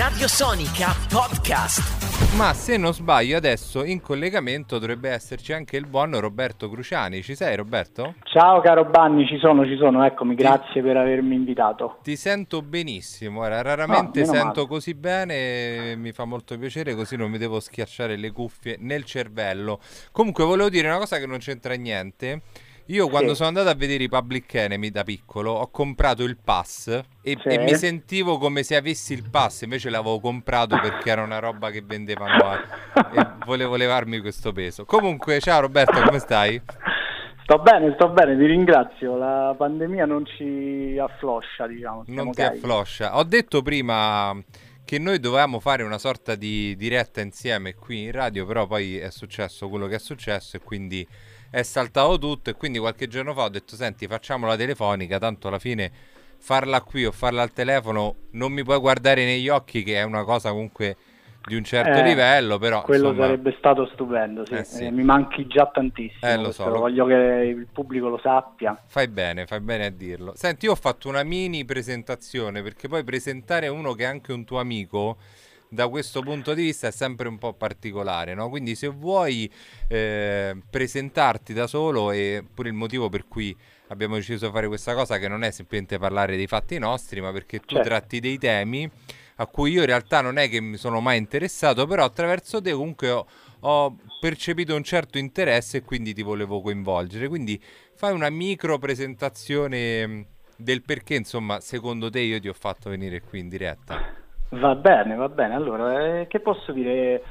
Radio Sonica Podcast. Ma se non sbaglio adesso in collegamento dovrebbe esserci anche il buon Roberto Cruciani. Ci sei Roberto? Ciao caro Banni, ci sono, ci sono, eccomi, grazie per avermi invitato. Ti sento benissimo, ora, raramente Ah, meno sento male. così bene, mi fa molto piacere così non mi devo schiacciare le cuffie nel cervello. Comunque volevo dire una cosa che non c'entra niente. Io quando Sì. sono andato a vedere i Public Enemy da piccolo ho comprato il pass e, Sì. e mi sentivo come se avessi il pass, invece l'avevo comprato perché era una roba che vendevano a- e volevo levarmi questo peso. Comunque, ciao Roberto, come stai? Sto bene, sto bene, ti ringrazio. La pandemia non ci affloscia, diciamo. Non ti carichi. affloscia. Ho detto prima che noi dovevamo fare una sorta di diretta insieme qui in radio, però poi è successo quello che è successo e quindi è saltato tutto e quindi qualche giorno fa ho detto senti facciamola telefonica, tanto alla fine farla qui o farla al telefono non mi puoi guardare negli occhi che è una cosa comunque di un certo Eh, livello, però Quello insomma, sarebbe stato stupendo, sì. Eh, sì. Eh, mi manchi già tantissimo. Eh, lo so, lo- Voglio che il pubblico lo sappia. Fai bene, fai bene a dirlo. Senti, io ho fatto una mini presentazione perché poi presentare uno che è anche un tuo amico da questo punto di vista è sempre un po' particolare, no? Quindi se vuoi eh, presentarti da solo e pure il motivo per cui abbiamo deciso di fare questa cosa che non è semplicemente parlare dei fatti nostri, ma perché tu Certo. tratti dei temi a cui io in realtà non è che mi sono mai interessato, però attraverso te comunque ho, ho percepito un certo interesse e quindi ti volevo coinvolgere. Quindi fai una micro presentazione del perché, insomma, secondo te io ti ho fatto venire qui in diretta. Va bene, va bene. Allora, eh, che posso dire?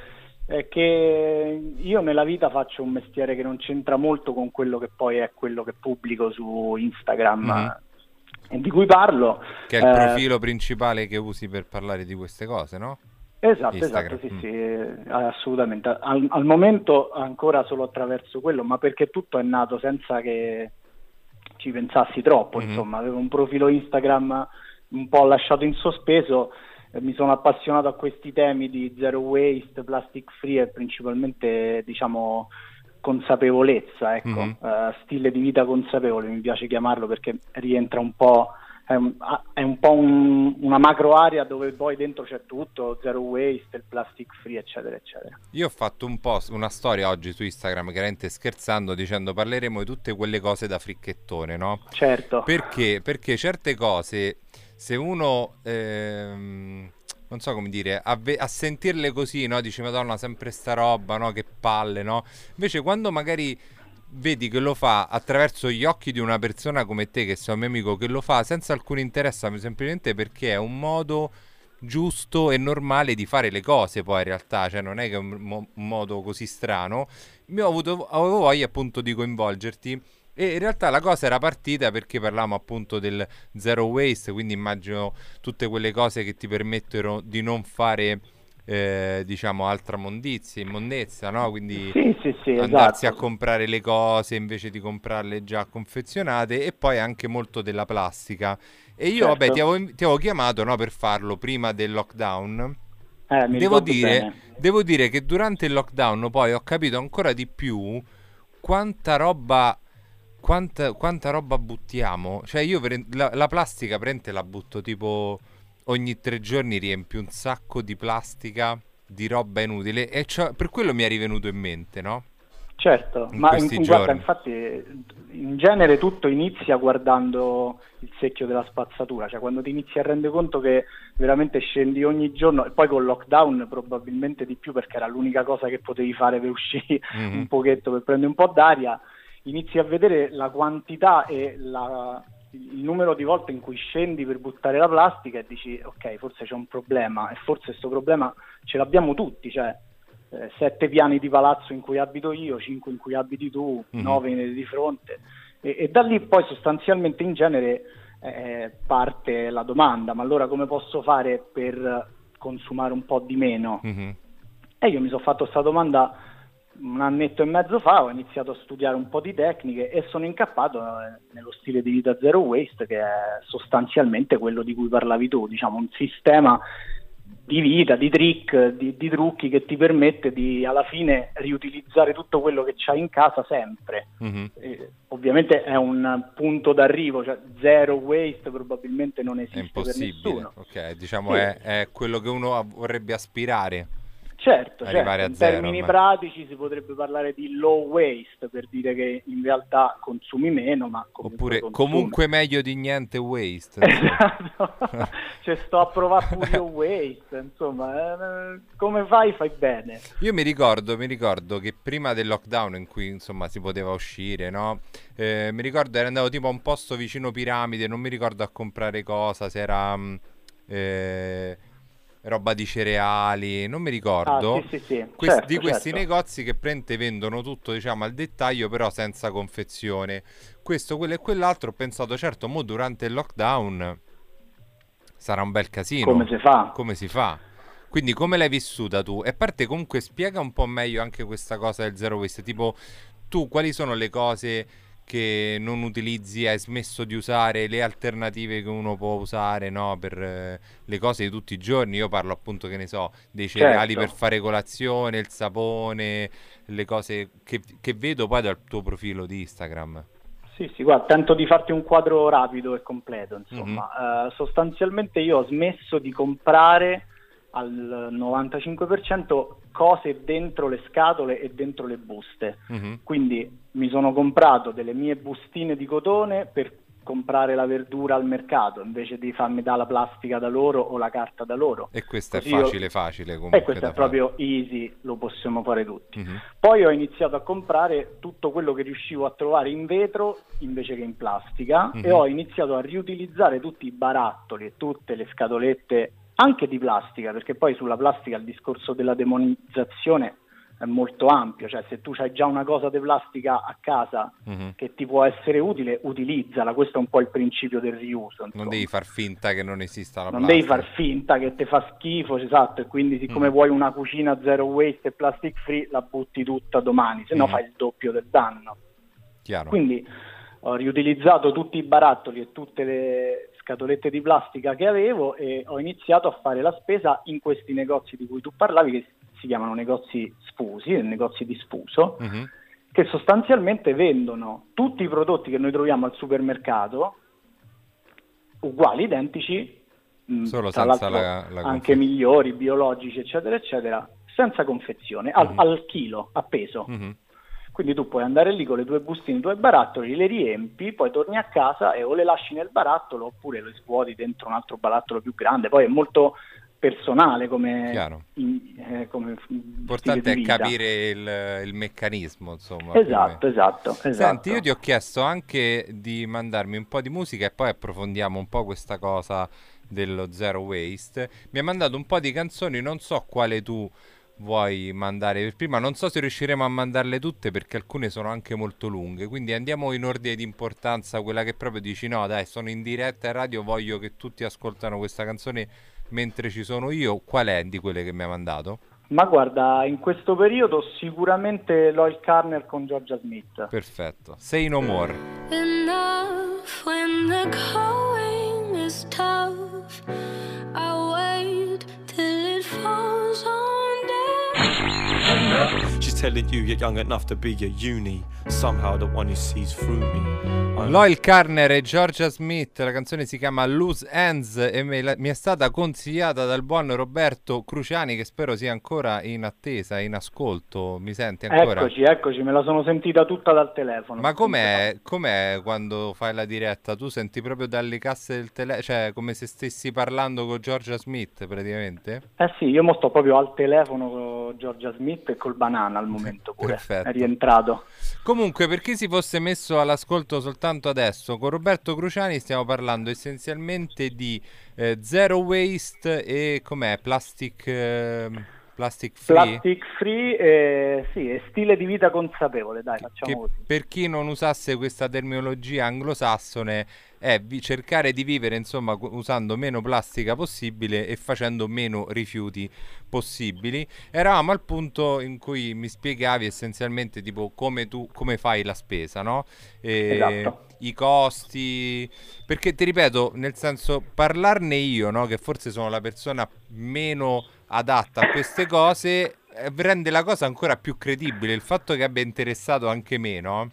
È che io nella vita faccio un mestiere che non c'entra molto con quello che poi è quello che pubblico su Instagram Mhm. e di cui parlo. Che è il Eh, profilo principale che usi per parlare di queste cose, no? Esatto, Instagram, esatto, sì, mm. sì, eh, assolutamente. Al, al momento ancora solo attraverso quello, ma perché tutto è nato senza che ci pensassi troppo, Mhm. insomma, avevo un profilo Instagram un po' lasciato in sospeso, mi sono appassionato a questi temi di zero waste, plastic free e principalmente, diciamo, consapevolezza, ecco, Mhm. eh, stile di vita consapevole, mi piace chiamarlo perché rientra un po' è un, è un po' un- una macro area dove poi dentro c'è tutto, zero waste, il plastic free, eccetera, eccetera. Io ho fatto un post, una storia oggi su Instagram, chiaramente scherzando, dicendo parleremo di tutte quelle cose da fricchettone, no? Certo, Perché? Perché certe cose, se uno, ehm, non so come dire, a, ve- a sentirle così, no? Dici, madonna, sempre sta roba, no? Che palle, no? Invece quando magari vedi che lo fa attraverso gli occhi di una persona come te, che sei un mio amico, che lo fa senza alcun interesse, semplicemente perché è un modo giusto e normale di fare le cose poi in realtà, cioè non è che è un, mo- modo così strano. Mi ho avuto, avevo voglia appunto di coinvolgerti e in realtà la cosa era partita perché parlavamo appunto del zero waste, quindi immagino tutte quelle cose che ti permettono di non fare eh, diciamo altra mondizia, immondezza, no? Quindi sì, sì, sì, andarsi a esatto. comprare le cose invece di comprarle già confezionate e poi anche molto della plastica. E io, Certo. vabbè, ti avevo, ti avevo chiamato no, per farlo prima del lockdown. Eh, Devo dire, devo dire che durante il lockdown poi ho capito ancora di più quanta roba. Quanta, quanta roba buttiamo? Cioè, io per- la, la plastica prende la butto tipo ogni tre giorni riempio un sacco di plastica di roba inutile e c'ho- per quello mi è rivenuto in mente, no? Certo, in ma in- guarda, infatti in genere tutto inizia guardando il secchio della spazzatura, cioè quando ti inizi a rendere conto che veramente scendi ogni giorno e poi con lockdown probabilmente di più perché era l'unica cosa che potevi fare per uscire Mhm. un pochetto, per prendere un po' d'aria, inizi a vedere la quantità e la- il numero di volte in cui scendi per buttare la plastica e dici ok, forse c'è un problema e forse questo problema ce l'abbiamo tutti, cioè eh, sette piani di palazzo in cui abito io, cinque in cui abiti tu, Mhm. nove di fronte e, e da lì poi sostanzialmente in genere eh, parte la domanda, ma allora come posso fare per consumare un po' di meno? Mhm. E io mi sono fatto questa domanda un annetto e mezzo fa, ho iniziato a studiare un po' di tecniche e sono incappato eh, nello stile di vita zero waste che è sostanzialmente quello di cui parlavi tu, diciamo un sistema di vita, di trick, di, di, trucchi che ti permette di alla fine riutilizzare tutto quello che c'hai in casa sempre. Mm-hmm. Eh, ovviamente è un punto d'arrivo, cioè zero waste probabilmente non esiste è impossibile. per nessuno. Ok, diciamo sì. è, è quello che uno vorrebbe aspirare. Certo, certo. in zero, termini ormai. pratici si potrebbe parlare di low waste per dire che in realtà consumi meno, ma Oppure consumi. comunque meglio di niente waste. esatto, cioè sto a provare pure waste, insomma, eh, come fai fai bene. Io mi ricordo, mi ricordo che prima del lockdown in cui insomma si poteva uscire, no? Eh, mi ricordo ero andato tipo a un posto vicino Piramide, non mi ricordo a comprare cosa, se era... Mm, eh, roba di cereali, non mi ricordo. Ah, sì, sì, sì. Quest- certo, di questi certo. negozi che prende vendono tutto, diciamo, al dettaglio, però senza confezione. Questo, quello e quell'altro, ho pensato, certo, mo durante il lockdown sarà un bel casino. Come si fa? Come si fa? Quindi come l'hai vissuta tu? E a parte comunque spiega un po' meglio anche questa cosa del zero waste, tipo tu quali sono le cose che non utilizzi, hai smesso di usare le alternative che uno può usare no? per eh, le cose di tutti i giorni. Io parlo appunto, che ne so, dei cereali certo. per fare colazione, il sapone, le cose che, che, vedo poi dal tuo profilo di Instagram. Sì, sì, guarda, tento di farti un quadro rapido e completo, insomma. Mm-hmm. Uh, sostanzialmente io ho smesso di comprare al 95% cose dentro le scatole e dentro le buste. Mm-hmm. Quindi mi sono comprato delle mie bustine di cotone per comprare la verdura al mercato invece di farmi dare la plastica da loro o la carta da loro. E questo Così è facile, io... facile comunque. E questo è fare. proprio easy, lo possiamo fare tutti. Mm-hmm. Poi ho iniziato a comprare tutto quello che riuscivo a trovare in vetro invece che in plastica mm-hmm. e ho iniziato a riutilizzare tutti i barattoli e tutte le scatolette anche di plastica, perché poi sulla plastica il discorso della demonizzazione è molto ampio, cioè se tu hai già una cosa di plastica a casa mm-hmm. che ti può essere utile, utilizzala, questo è un po' il principio del riuso. Insomma. Non devi far finta che non esista la non plastica. Non devi far finta che ti fa schifo, esatto, e quindi siccome mm. vuoi una cucina zero waste e plastic free la butti tutta domani, se no mm. fai il doppio del danno. Chiaro. Quindi ho riutilizzato tutti i barattoli e tutte le scatolette di plastica che avevo e ho iniziato a fare la spesa in questi negozi di cui tu parlavi che si chiamano negozi sfusi, negozi di sfuso, uh-huh. che sostanzialmente vendono tutti i prodotti che noi troviamo al supermercato uguali, identici, mm, solo senza la, la anche migliori, biologici, eccetera, eccetera, senza confezione, al, uh-huh. al chilo, a peso. Uh-huh. Quindi tu puoi andare lì con le tue bustine, i tuoi barattoli, le riempi, poi torni a casa e o le lasci nel barattolo oppure le svuoti dentro un altro barattolo più grande. Poi è molto personale come, eh, come L'importante è capire il, il, meccanismo, insomma. Esatto, esatto, esatto. Senti, io ti ho chiesto anche di mandarmi un po' di musica e poi approfondiamo un po' questa cosa dello zero waste. Mi ha mandato un po' di canzoni, non so quale tu vuoi mandare per prima. Non so se riusciremo a mandarle tutte perché alcune sono anche molto lunghe. Quindi andiamo in ordine di importanza. Quella che proprio dici: no, dai, sono in diretta in radio. Voglio che tutti ascoltano questa canzone mentre ci sono io. Qual è di quelle che mi hai mandato? Ma guarda, in questo periodo sicuramente Loyal Carner con Georgia Smith. Perfetto. Say no more. Enough when the going is tough. Loyal Carner e Georgia Smith. La canzone si chiama Loose Ends e me la, mi è stata consigliata dal buon Roberto Cruciani, che spero sia ancora in attesa, in ascolto. Mi senti ancora? Eccoci, eccoci, me la sono sentita tutta dal telefono. Ma com'è, com'è quando fai la diretta? Tu senti proprio dalle casse del telefono, cioè come se stessi parlando con Georgia Smith praticamente? Eh sì, io mo sto proprio al telefono con Georgia Smith e col banana al momento pure. Perfetto. È rientrato. Comunque, per chi si fosse messo all'ascolto soltanto adesso, con Roberto Cruciani stiamo parlando essenzialmente di eh, zero waste e com'è? Plastic... Eh, plastic free? Plastic free, eh, sì, e stile di vita consapevole, dai, facciamo che così. Per chi non usasse questa terminologia anglosassone è vi- cercare di vivere insomma usando meno plastica possibile e facendo meno rifiuti possibili. Eravamo al punto in cui mi spiegavi essenzialmente tipo come tu come fai la spesa, no? E esatto. i costi, perché ti ripeto, nel senso parlarne io, no, che forse sono la persona meno adatta a queste cose, eh, rende la cosa ancora più credibile, il fatto che abbia interessato anche me, no?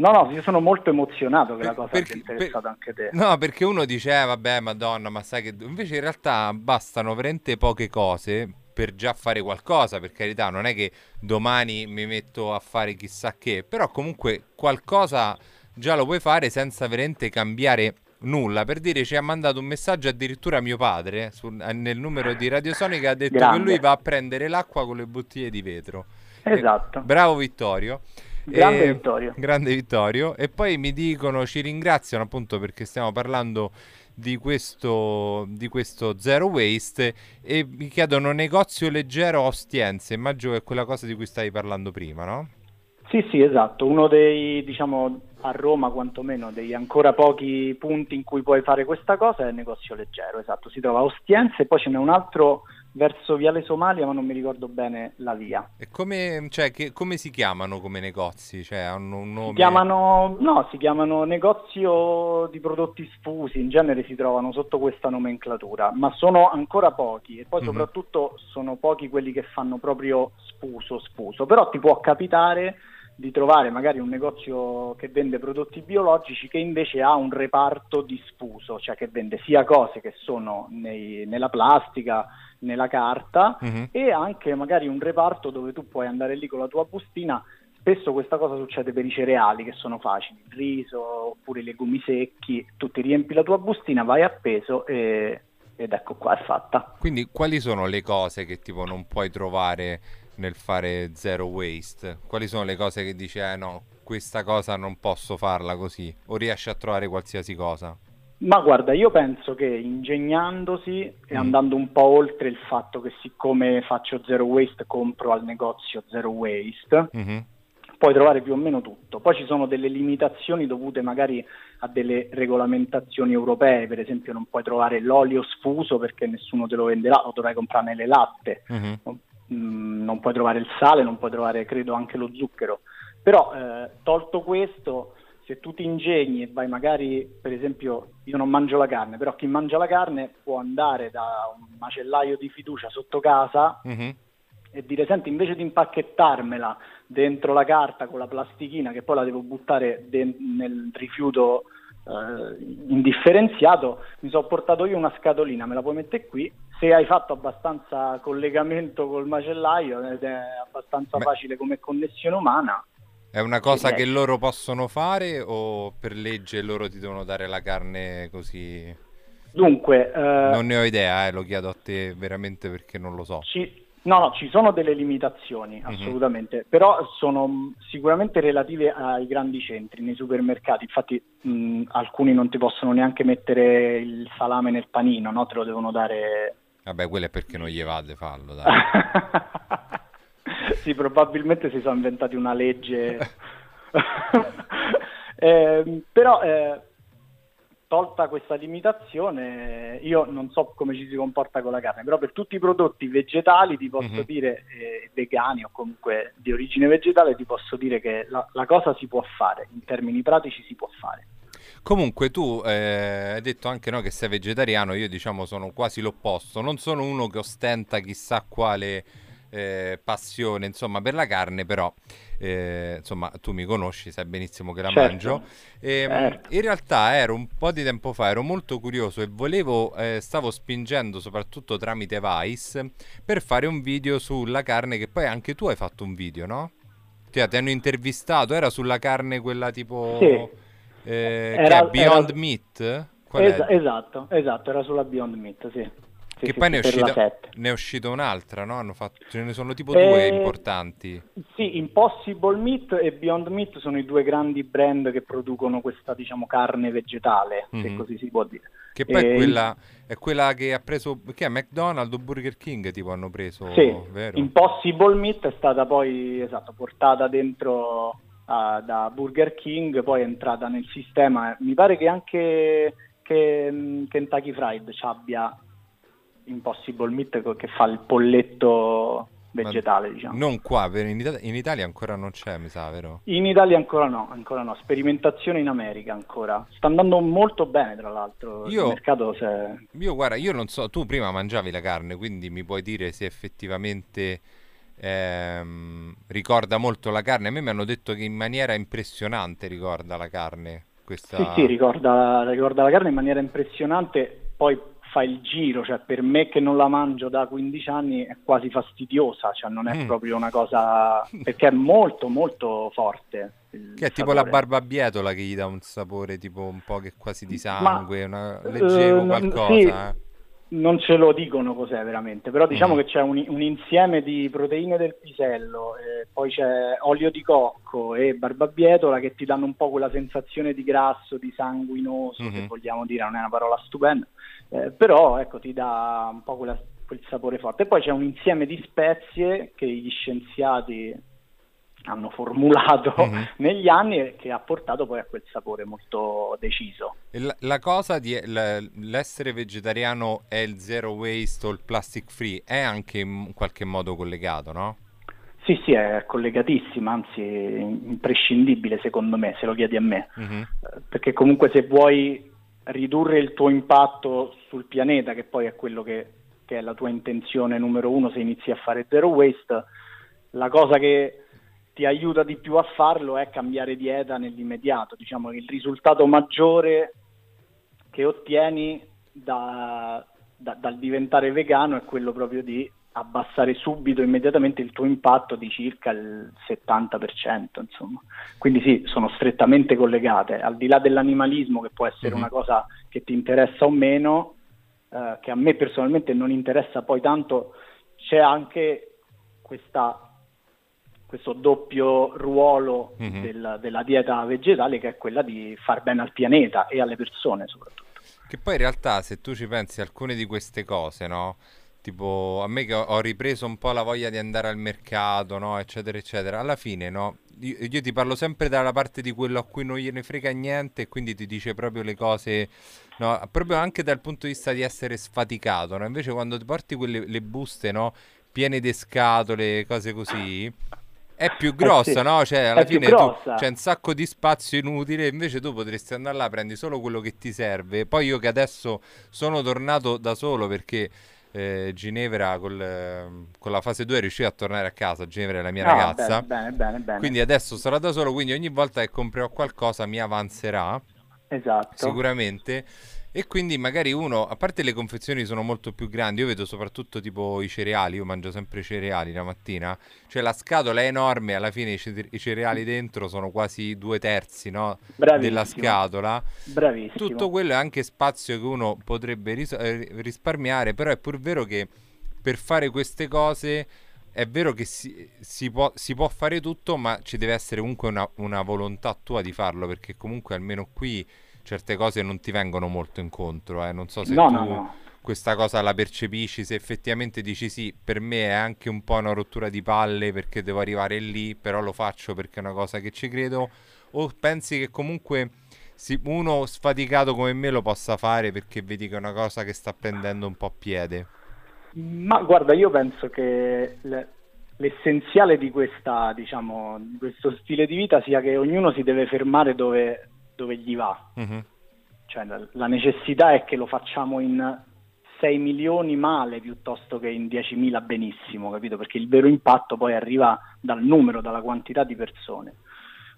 No, no, io sono molto emozionato che per, la cosa perché, abbia interessato per, anche te. No, perché uno dice, eh, vabbè, madonna, ma sai che... Invece in realtà bastano veramente poche cose per già fare qualcosa, per carità, non è che domani mi metto a fare chissà che, però comunque qualcosa già lo puoi fare senza veramente cambiare nulla. Per dire, ci ha mandato un messaggio addirittura mio padre su, nel numero di Radiosonica, ha detto Grande. che lui va a prendere l'acqua con le bottiglie di vetro. Esatto. Eh, bravo Vittorio. Grande e, Vittorio. Grande Vittorio. E poi mi dicono, ci ringraziano appunto perché stiamo parlando di questo, di questo Zero Waste e mi chiedono negozio leggero Ostiense, immagino che è quella cosa di cui stavi parlando prima, no? Sì, sì, esatto, uno dei, diciamo, a Roma quantomeno, degli ancora pochi punti in cui puoi fare questa cosa è il negozio leggero, esatto, si trova a Ostiense e poi ce n'è un altro verso Viale Somalia, ma non mi ricordo bene la via. E come, cioè, che, come si chiamano come negozi? Cioè, hanno un nome... Si chiamano, no, si chiamano negozio di prodotti sfusi, in genere si trovano sotto questa nomenclatura, ma sono ancora pochi e poi mm-hmm. soprattutto sono pochi quelli che fanno proprio sfuso, sfuso, però ti può capitare di trovare magari un negozio che vende prodotti biologici che invece ha un reparto di sfuso, cioè che vende sia cose che sono nei, nella plastica, nella carta uh-huh. e anche magari un reparto dove tu puoi andare lì con la tua bustina. Spesso questa cosa succede per i cereali che sono facili, il riso oppure i legumi secchi, tu ti riempi la tua bustina, vai a peso e, ed ecco qua è fatta. Quindi quali sono le cose che tipo non puoi trovare nel fare zero waste? Quali sono le cose che dici, eh no, questa cosa non posso farla così? O riesci a trovare qualsiasi cosa? Ma guarda, io penso che ingegnandosi e mm. andando un po' oltre il fatto che siccome faccio zero waste compro al negozio zero waste, mm-hmm. puoi trovare più o meno tutto. Poi ci sono delle limitazioni dovute magari a delle regolamentazioni europee, per esempio non puoi trovare l'olio sfuso perché nessuno te lo venderà o dovrai comprare nelle latte. Mm-hmm. Mm, non puoi trovare il sale, non puoi trovare credo anche lo zucchero. Però eh, tolto questo, se tu ti ingegni e vai magari, per esempio, io non mangio la carne, però chi mangia la carne può andare da un macellaio di fiducia sotto casa mm-hmm. e dire, senti, invece di impacchettarmela dentro la carta con la plastichina che poi la devo buttare de- nel rifiuto eh, indifferenziato, mi sono portato io una scatolina, me la puoi mettere qui, se hai fatto abbastanza collegamento col macellaio ed è abbastanza Beh. facile come connessione umana. È una cosa che loro possono fare o per legge loro ti devono dare la carne così? Dunque... Eh, non ne ho idea, eh, lo chiedo a te veramente perché non lo so. Ci, No, no, ci sono delle limitazioni, mhm. assolutamente, mm-hmm. però sono sicuramente relative ai grandi centri, nei supermercati. Infatti mh, alcuni non ti possono neanche mettere il salame nel panino, no? Te lo devono dare... Vabbè, quello è perché non gli vade, fallo, dai. sì, probabilmente si sono inventati una legge... eh, però... Eh, tolta questa limitazione, io non so come ci si comporta con la carne, però per tutti i prodotti vegetali ti posso mm-hmm. dire, eh, vegani o comunque di origine vegetale, ti posso dire che la, la, cosa si può fare, in termini pratici si può fare. Comunque tu eh, hai detto anche no, che sei vegetariano, io diciamo sono quasi l'opposto, non sono uno che ostenta chissà quale eh, passione insomma per la carne però eh, insomma tu mi conosci sai benissimo che la certo. mangio e, ehm, certo. in realtà ero un po' di tempo fa ero molto curioso e volevo eh, stavo spingendo soprattutto tramite Vice per fare un video sulla carne che poi anche tu hai fatto un video no? Ti, ti hanno intervistato era sulla carne quella tipo sì. Eh, era, Beyond era... Meat? Es- esatto, esatto, era sulla Beyond Meat, sì che poi ne è, uscita, ne è, uscita, un'altra, no? Fatto, ce ne sono tipo due eh, importanti. Sì, Impossible Meat e Beyond Meat sono i due grandi brand che producono questa, diciamo, carne vegetale, mm-hmm. se mhm. così si può dire. Che poi è, quella, è, quella, che ha preso, che è McDonald's o Burger King tipo hanno preso, sì, vero? Impossible Meat è stata poi, esatto, portata dentro uh, da Burger King, poi è entrata nel sistema. Mi pare che anche che, um, Kentucky Fried ci abbia Impossible Meat che fa il polletto vegetale, diciamo. Non qua, in, Ita- in Italia ancora non c'è, mi sa, vero? In Italia ancora no, ancora no, sperimentazione in America ancora. Sta andando molto bene, tra l'altro. Io- Il mercato è- Io guarda, io non so, tu prima mangiavi la carne, quindi mi puoi dire se effettivamente ehm, ricorda molto la carne. A me mi hanno detto che in maniera impressionante ricorda la carne. Questa... Sì, sì, ricorda, ricorda la carne in maniera impressionante, poi fa il giro, cioè per me che non la mangio da 15 anni è quasi fastidiosa, cioè non è Mm. proprio una cosa, perché è molto molto forte. Che è tipo la barbabietola che gli dà un sapore tipo un po' che quasi di Ma, sangue, una... leggevo eh, qualcosa. sì, eh. Non ce lo dicono cos'è veramente, però diciamo Mm. che c'è un, un insieme di proteine del pisello, eh, poi c'è olio di cocco e barbabietola che ti danno un po' quella sensazione di grasso, di sanguinoso, se Mhm. vogliamo dire, non è una parola stupenda, eh, però ecco ti dà un po' quella- quel sapore forte. E poi c'è un insieme di spezie che gli scienziati hanno formulato Mhm. negli anni e che ha portato poi a quel sapore molto deciso. La, la cosa di l'essere vegetariano è il zero waste o il plastic free è anche in qualche modo collegato, no? Sì, sì, è collegatissima, anzi imprescindibile secondo me, se lo chiedi a me, Mhm. Eh, perché comunque se vuoi ridurre il tuo impatto sul pianeta, che poi è quello che, che è la tua intenzione numero uno se inizi a fare zero waste, la cosa che ti aiuta di più a farlo è cambiare dieta nell'immediato, diciamo che il risultato maggiore che ottieni da- da- dal diventare vegano è quello proprio di abbassare subito, immediatamente il tuo impatto di circa il 70%, insomma. Quindi sì, sono strettamente collegate, al di là dell'animalismo che può essere Mhm. una cosa che ti interessa o meno, eh, che a me personalmente non interessa poi tanto, c'è anche questa questo doppio ruolo Mhm. del- della dieta vegetale che è quella di far bene al pianeta e alle persone soprattutto. Che poi in realtà se tu ci pensi alcune di queste cose, no? Tipo a me che ho, ripreso un po' la voglia di andare al mercato, no? Eccetera, eccetera. Alla fine, no? Io, io ti parlo sempre dalla parte di quello a cui non gliene frega niente e quindi ti dice proprio le cose, no? Proprio anche dal punto di vista di essere sfaticato, no? Invece quando ti porti quelle le buste, no? Piene di scatole, cose così, è più grossa, sì, no? Cioè, alla è fine tu c'è un sacco di spazio inutile, invece tu potresti andare là, prendi solo quello che ti serve. Poi io che adesso sono tornato da solo perché eh, Ginevra col, con la fase 2 è riuscita a tornare a casa, Ginevra è la mia Ah, ragazza. Bene, bene, bene. Quindi adesso sarò da solo, quindi ogni volta che comprerò qualcosa mi avanzerà esatto. sicuramente. E quindi magari uno, a parte le confezioni sono molto più grandi, io vedo soprattutto tipo i cereali, io mangio sempre i cereali la mattina, cioè la scatola è enorme, alla fine i, ce- i cereali dentro sono quasi due terzi no, della scatola. Bravissimo. Tutto quello è anche spazio che uno potrebbe ris- eh, risparmiare, però è pur vero che per fare queste cose è vero che si, si può, si può fare tutto, ma ci deve essere comunque una, una volontà tua di farlo, perché comunque almeno qui certe cose non ti vengono molto incontro. eh. Non so se No, tu no, no. questa cosa la percepisci, se effettivamente dici sì, per me è anche un po' una rottura di palle perché devo arrivare lì, però lo faccio perché è una cosa che ci credo, o pensi che comunque uno sfaticato come me lo possa fare perché vedi che è una cosa che sta prendendo un po' piede. Ma guarda, io penso che le- l'essenziale di questa, diciamo, di questo stile di vita sia che ognuno si deve fermare dove, dove gli va. Mhm. Cioè, la, la necessità è che lo facciamo in 6 milioni male piuttosto che in 10.000 benissimo, capito? Perché il vero impatto poi arriva dal numero, dalla quantità di persone.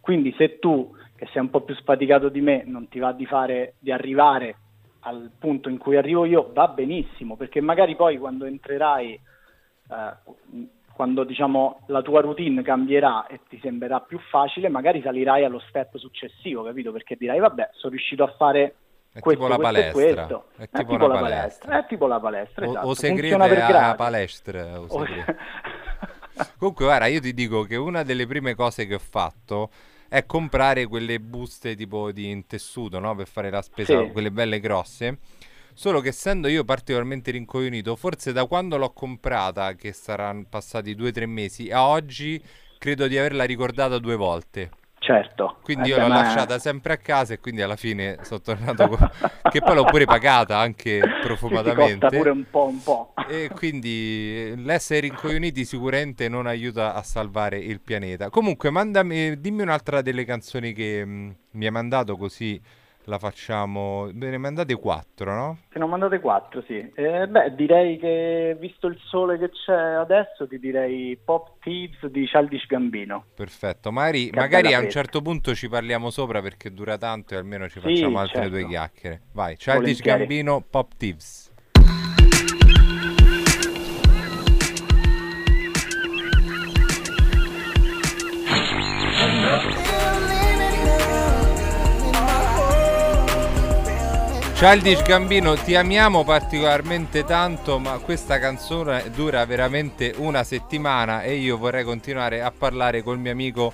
Quindi se tu, che sei un po' più sfaticato di me, non ti va di fare, di arrivare al punto in cui arrivo io, va benissimo, perché magari poi quando entrerai, eh, quando diciamo la tua routine cambierà e ti sembrerà più facile, magari salirai allo step successivo, capito? Perché dirai, vabbè, sono riuscito a fare È questo, tipo la palestra. questo. È tipo una la palestra. È tipo la palestra, O, esatto. o segrete Funziona per a gradi. palestra. o O-. Comunque, guarda, io ti dico che una delle prime cose che ho fatto è comprare quelle buste tipo di in tessuto, no? Per fare la spesa, Sì. quelle belle grosse. Solo che essendo io particolarmente rincoglionito, forse da quando l'ho comprata, che saranno passati due o tre mesi, a oggi credo di averla ricordata due volte. Certo. Quindi Eh io l'ho ma- lasciata sempre a casa e quindi alla fine sono tornato con... che poi l'ho pure pagata anche Sì, sì, profumatamente. pure un po', un po'. E quindi eh, l'essere rincoglioniti sicuramente non aiuta a salvare il pianeta. Comunque, mandami, dimmi un'altra delle canzoni che mh, mi hai mandato così la facciamo. Me ne mandate quattro, no? Se ne mandate quattro, sì. Eh, beh, direi che visto il sole che c'è adesso, ti direi Pop Thieves di Childish Gambino. Perfetto. Magari, Che magari a un certo punto ci parliamo sopra perché dura tanto e almeno ci Sì, facciamo altre certo. due chiacchiere. Vai, Childish Volentieri. Gambino, Pop Thieves. Childish Gambino, ti amiamo particolarmente tanto, ma questa canzone dura veramente una settimana e io vorrei continuare a parlare col mio amico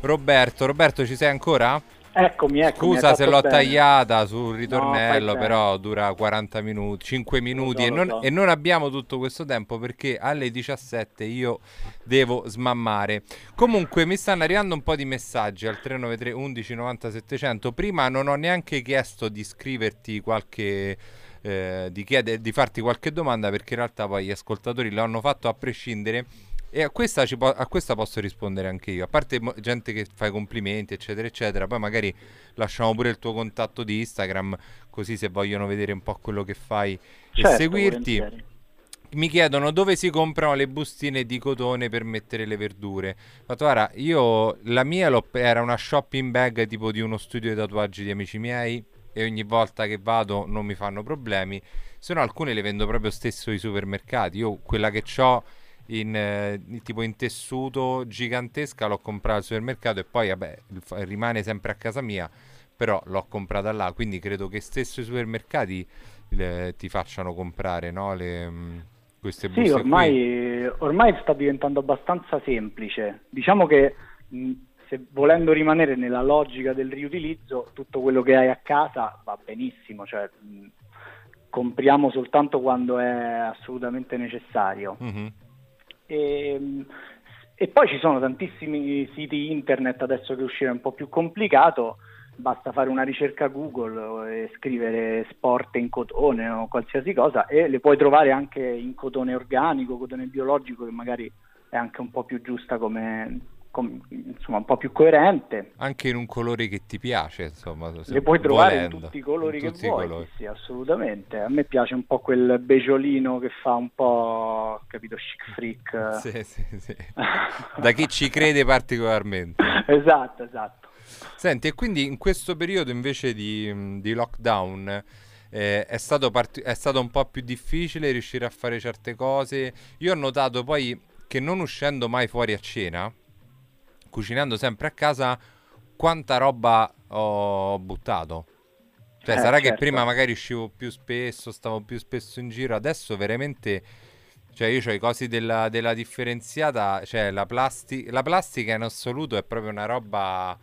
Roberto. Roberto, ci sei ancora? Eccomi, eccomi. Scusa se l'ho bene. tagliata sul ritornello, bene. però dura 40 minuti, 5 minuti so, e, non, so. e non abbiamo tutto questo tempo perché alle 17 io devo smammare. Comunque mi stanno arrivando un po' di messaggi al 393 11 90 700. Prima non ho neanche chiesto di scriverti qualche... eh, di, chiede- di farti qualche domanda perché in realtà poi gli ascoltatori lo hanno fatto a prescindere e a questa, ci po- a questa posso rispondere anche io. A parte mo- gente che fa i complimenti, eccetera, eccetera. Poi magari lasciamo pure il tuo contatto di Instagram, così se vogliono vedere un po' quello che fai e Certo, seguirti. volentieri. Mi chiedono dove si comprano le bustine di cotone per mettere le verdure. Ma guarda, io la mia era una shopping bag tipo di uno studio di tatuaggi di amici miei e ogni volta che vado non mi fanno problemi. Se no alcune le vendo proprio stesso ai supermercati. Io quella che ho in, eh, tipo in tessuto gigantesca l'ho comprata al supermercato e poi vabbè rimane sempre a casa mia, però l'ho comprata là, quindi credo che stesso i supermercati le- ti facciano comprare, no? Le, mm, queste buste Sì, ormai, ormai sta diventando abbastanza semplice. Diciamo che mh, se volendo rimanere nella logica del riutilizzo, tutto quello che hai a casa va benissimo, cioè mh, compriamo soltanto quando è assolutamente necessario. Mhm. E, e poi ci sono tantissimi siti internet adesso che uscire è un po' più complicato, basta fare una ricerca Google e scrivere sport in cotone o qualsiasi cosa e le puoi trovare anche in cotone organico, cotone biologico che magari è anche un po' più giusta come, com- insomma un po' più coerente. Anche in un colore che ti piace, insomma. Le puoi trovare volendo, in tutti i colori in che tutti vuoi, colori. sì, assolutamente. A me piace un po' quel beciolino che fa un po', capito, chic freak. Sì, sì, sì. Da chi ci crede particolarmente. esatto, esatto. Senti, e quindi in questo periodo invece di, di lockdown eh, è, stato parti- è stato un po' più difficile riuscire a fare certe cose. Io ho notato poi che non uscendo mai fuori a cena, cucinando sempre a casa, quanta roba ho buttato. Cioè, Eh, sarà che certo. prima magari uscivo più spesso, stavo più spesso in giro, adesso veramente... Cioè, io ho i cosi della, della differenziata, cioè la, plasti- la plastica in assoluto è proprio una roba...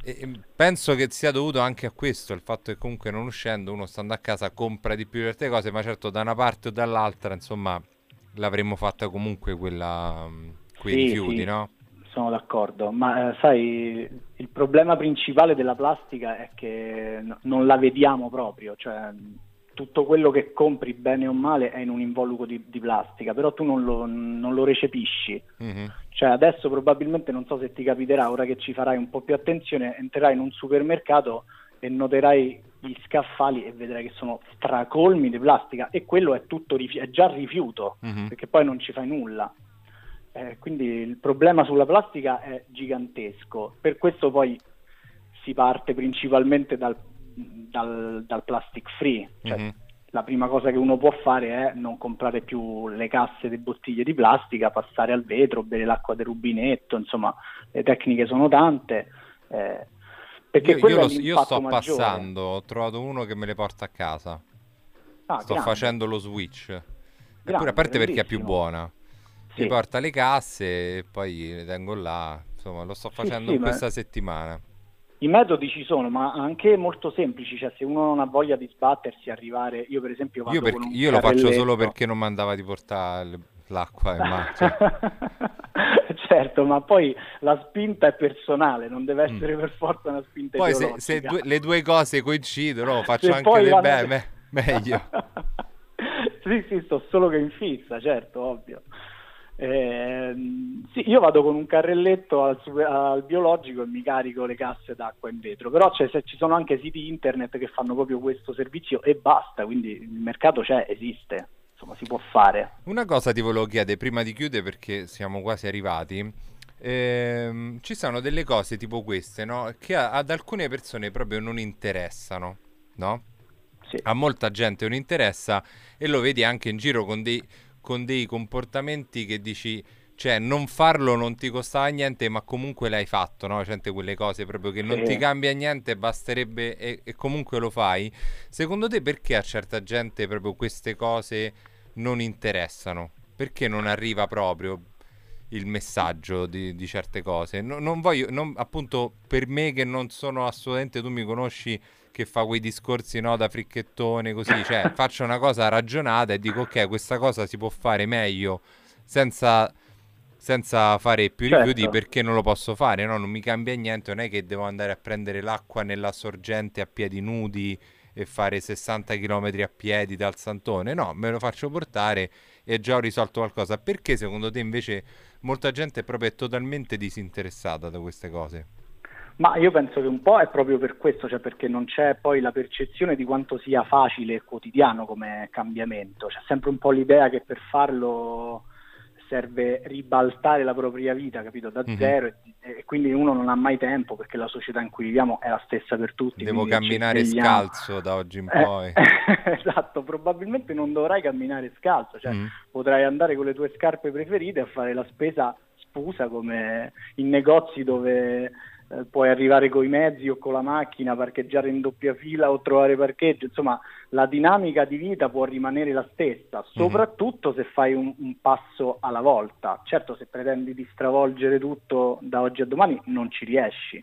e- penso che sia dovuto anche a questo, il fatto che comunque non uscendo, uno stando a casa compra di più certe cose, ma certo da una parte o dall'altra, insomma, l'avremmo fatta comunque quella, quei Sì, rifiuti, sì. no? Sono d'accordo, ma eh, sai, il problema principale della plastica è che n- non la vediamo proprio, cioè tutto quello che compri bene o male è in un involucro di, di plastica, però tu non lo, non lo recepisci. Mhm. Cioè adesso probabilmente non so se ti capiterà, ora che ci farai un po' più attenzione, entrerai in un supermercato e noterai gli scaffali e vedrai che sono stracolmi di plastica e quello è tutto è già rifiuto Mhm. perché poi non ci fai nulla. Eh, quindi il problema sulla plastica è gigantesco, per questo poi si parte principalmente dal, dal- dal plastic free, cioè Mhm. la prima cosa che uno può fare è non comprare più le casse di bottiglie di plastica, passare al vetro, bere l'acqua del rubinetto, insomma le tecniche sono tante. eh, perché Io, io lo- io sto maggiore. passando, ho trovato uno che me le porta a casa. Ah, sto grande. facendo lo switch. Eppure, Grande, a parte perché è più buona. Sì. Mi porta le casse e poi le tengo là. Insomma, lo sto facendo sì, in ma- questa settimana. I metodi ci sono, ma anche molto semplici, cioè se uno non ha voglia di sbattersi, arrivare, io per esempio vado Io, per- io lo faccio solo perché non mandava di portare. l'acqua in macchina. certo, ma poi la spinta è personale, non deve essere mm. per forza una spinta Poi se, se due, le due cose coincidono, faccio se anche le beh, me, meglio. sì, sì, sto solo che in fissa, certo, ovvio. Eh, sì, io vado con un carrelletto al, al, biologico e mi carico le casse d'acqua in vetro, però cioè, ci sono anche siti internet che fanno proprio questo servizio e basta, quindi il mercato c'è, esiste, insomma si può fare. Una cosa ti volevo chiedere prima di chiudere perché siamo quasi arrivati. Eh, ci sono delle cose tipo queste no? che ad alcune persone proprio non interessano, no? Sì. A molta gente non interessa e lo vedi anche in giro con dei con dei comportamenti che dici cioè non farlo non ti costava niente ma comunque l'hai fatto no? Certe quelle cose proprio che non ti cambia niente basterebbe e, e, comunque lo fai. Secondo te perché a certa gente proprio queste cose non interessano? Perché non arriva proprio il messaggio di, di certe cose? No, non voglio non, appunto per me che non sono assolutamente tu mi conosci che fa quei discorsi no, da fricchettone così, cioè faccio una cosa ragionata e dico ok, questa cosa si può fare meglio senza, senza fare più certo. rifiuti perché non lo posso fare, no? non mi cambia niente, non è che devo andare a prendere l'acqua nella sorgente a piedi nudi e fare 60 km a piedi dal Santone, no, me lo faccio portare e già ho risolto qualcosa. Perché secondo te invece molta gente è proprio totalmente disinteressata da queste cose? Ma io penso che un po' è proprio per questo, cioè perché non c'è poi la percezione di quanto sia facile e quotidiano come cambiamento. C'è sempre un po' l'idea che per farlo serve ribaltare la propria vita, capito, da mm-hmm. zero e, e, quindi uno non ha mai tempo perché la società in cui viviamo è la stessa per tutti. Devo camminare scalzo da oggi in eh, poi. esatto, probabilmente non dovrai camminare scalzo, cioè mm. potrai andare con le tue scarpe preferite a fare la spesa spusa come in negozi dove eh, puoi arrivare con i mezzi o con la macchina, parcheggiare in doppia fila o trovare parcheggio, insomma la dinamica di vita può rimanere la stessa, mhm. soprattutto mm-hmm. se fai un, un, passo alla volta. Certo se pretendi di stravolgere tutto da oggi a domani non ci riesci.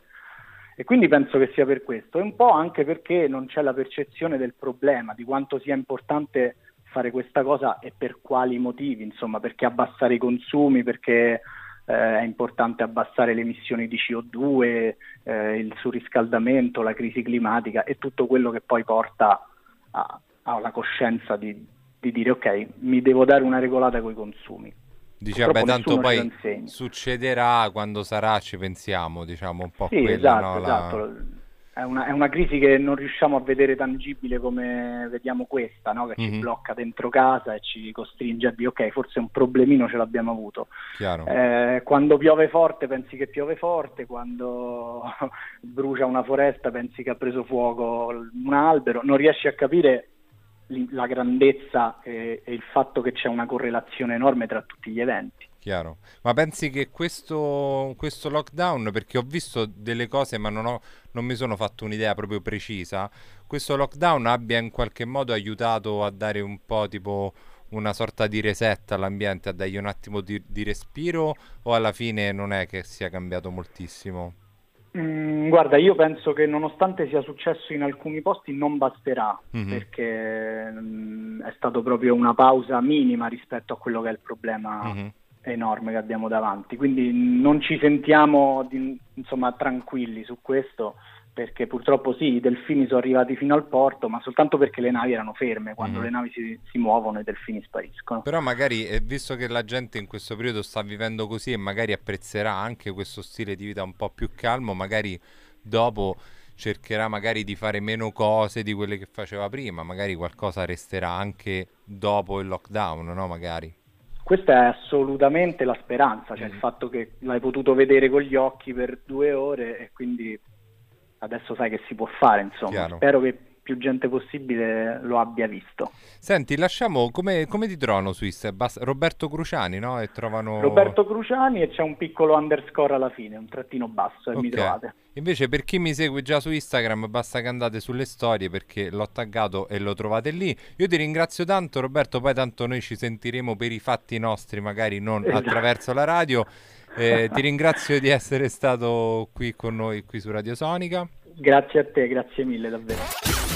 E quindi penso che sia per questo, e un po' anche perché non c'è la percezione del problema, di quanto sia importante fare questa cosa e per quali motivi, insomma, perché abbassare i consumi, perché eh, è importante abbassare le emissioni di CO2, eh, il surriscaldamento, la crisi climatica e tutto quello che poi porta alla coscienza di, di, dire ok, mi devo dare una regolata con i consumi. Dice, vabbè, tanto poi succederà quando sarà, ci pensiamo, diciamo un po' sì, quella, esatto, no? esatto. È una, è una, crisi che non riusciamo a vedere tangibile come vediamo questa, no? che mm-hmm. ci mhm. blocca dentro casa e ci costringe a dire ok, forse un problemino ce l'abbiamo avuto. Eh, quando piove forte pensi che piove forte, quando brucia una foresta pensi che ha preso fuoco un albero, non riesci a capire la grandezza e, e il fatto che c'è una correlazione enorme tra tutti gli eventi. Chiaro. Ma pensi che questo, questo, lockdown, perché ho visto delle cose ma non, ho, non, mi sono fatto un'idea proprio precisa, questo lockdown abbia in qualche modo aiutato a dare un po' tipo una sorta di reset all'ambiente, a dargli un attimo di, di respiro o alla fine non è che sia cambiato moltissimo? Mm, guarda, io penso che nonostante sia successo in alcuni posti non basterà mm-hmm. perché mm, è stato proprio una pausa minima rispetto a quello che è il problema. Mm-hmm enorme che abbiamo davanti, quindi non ci sentiamo di, insomma, tranquilli su questo perché purtroppo sì, i delfini sono arrivati fino al porto, ma soltanto perché le navi erano ferme, quando mm-hmm. le navi si, si, muovono i delfini spariscono. Però magari, eh, visto che la gente in questo periodo sta vivendo così e magari apprezzerà anche questo stile di vita un po' più calmo, magari dopo cercherà magari di fare meno cose di quelle che faceva prima, magari qualcosa resterà anche dopo il lockdown, no? Magari. Questa è assolutamente la speranza, cioè mm. il fatto che l'hai potuto vedere con gli occhi per due ore e quindi adesso sai che si può fare, insomma. Chiaro. Spero che più gente possibile lo abbia visto. Senti, lasciamo come, come ti trovano su Instagram? Roberto Cruciani, no? E trovano... Roberto Cruciani e c'è un piccolo underscore alla fine, un trattino basso e okay. mi trovate. Invece per chi mi segue già su Instagram basta che andate sulle storie perché l'ho taggato e lo trovate lì. Io ti ringrazio tanto Roberto, poi tanto noi ci sentiremo per i fatti nostri, magari non esatto. attraverso la radio. Eh, ti ringrazio di essere stato qui con noi qui su Radio Sonica. Grazie a te, grazie mille davvero.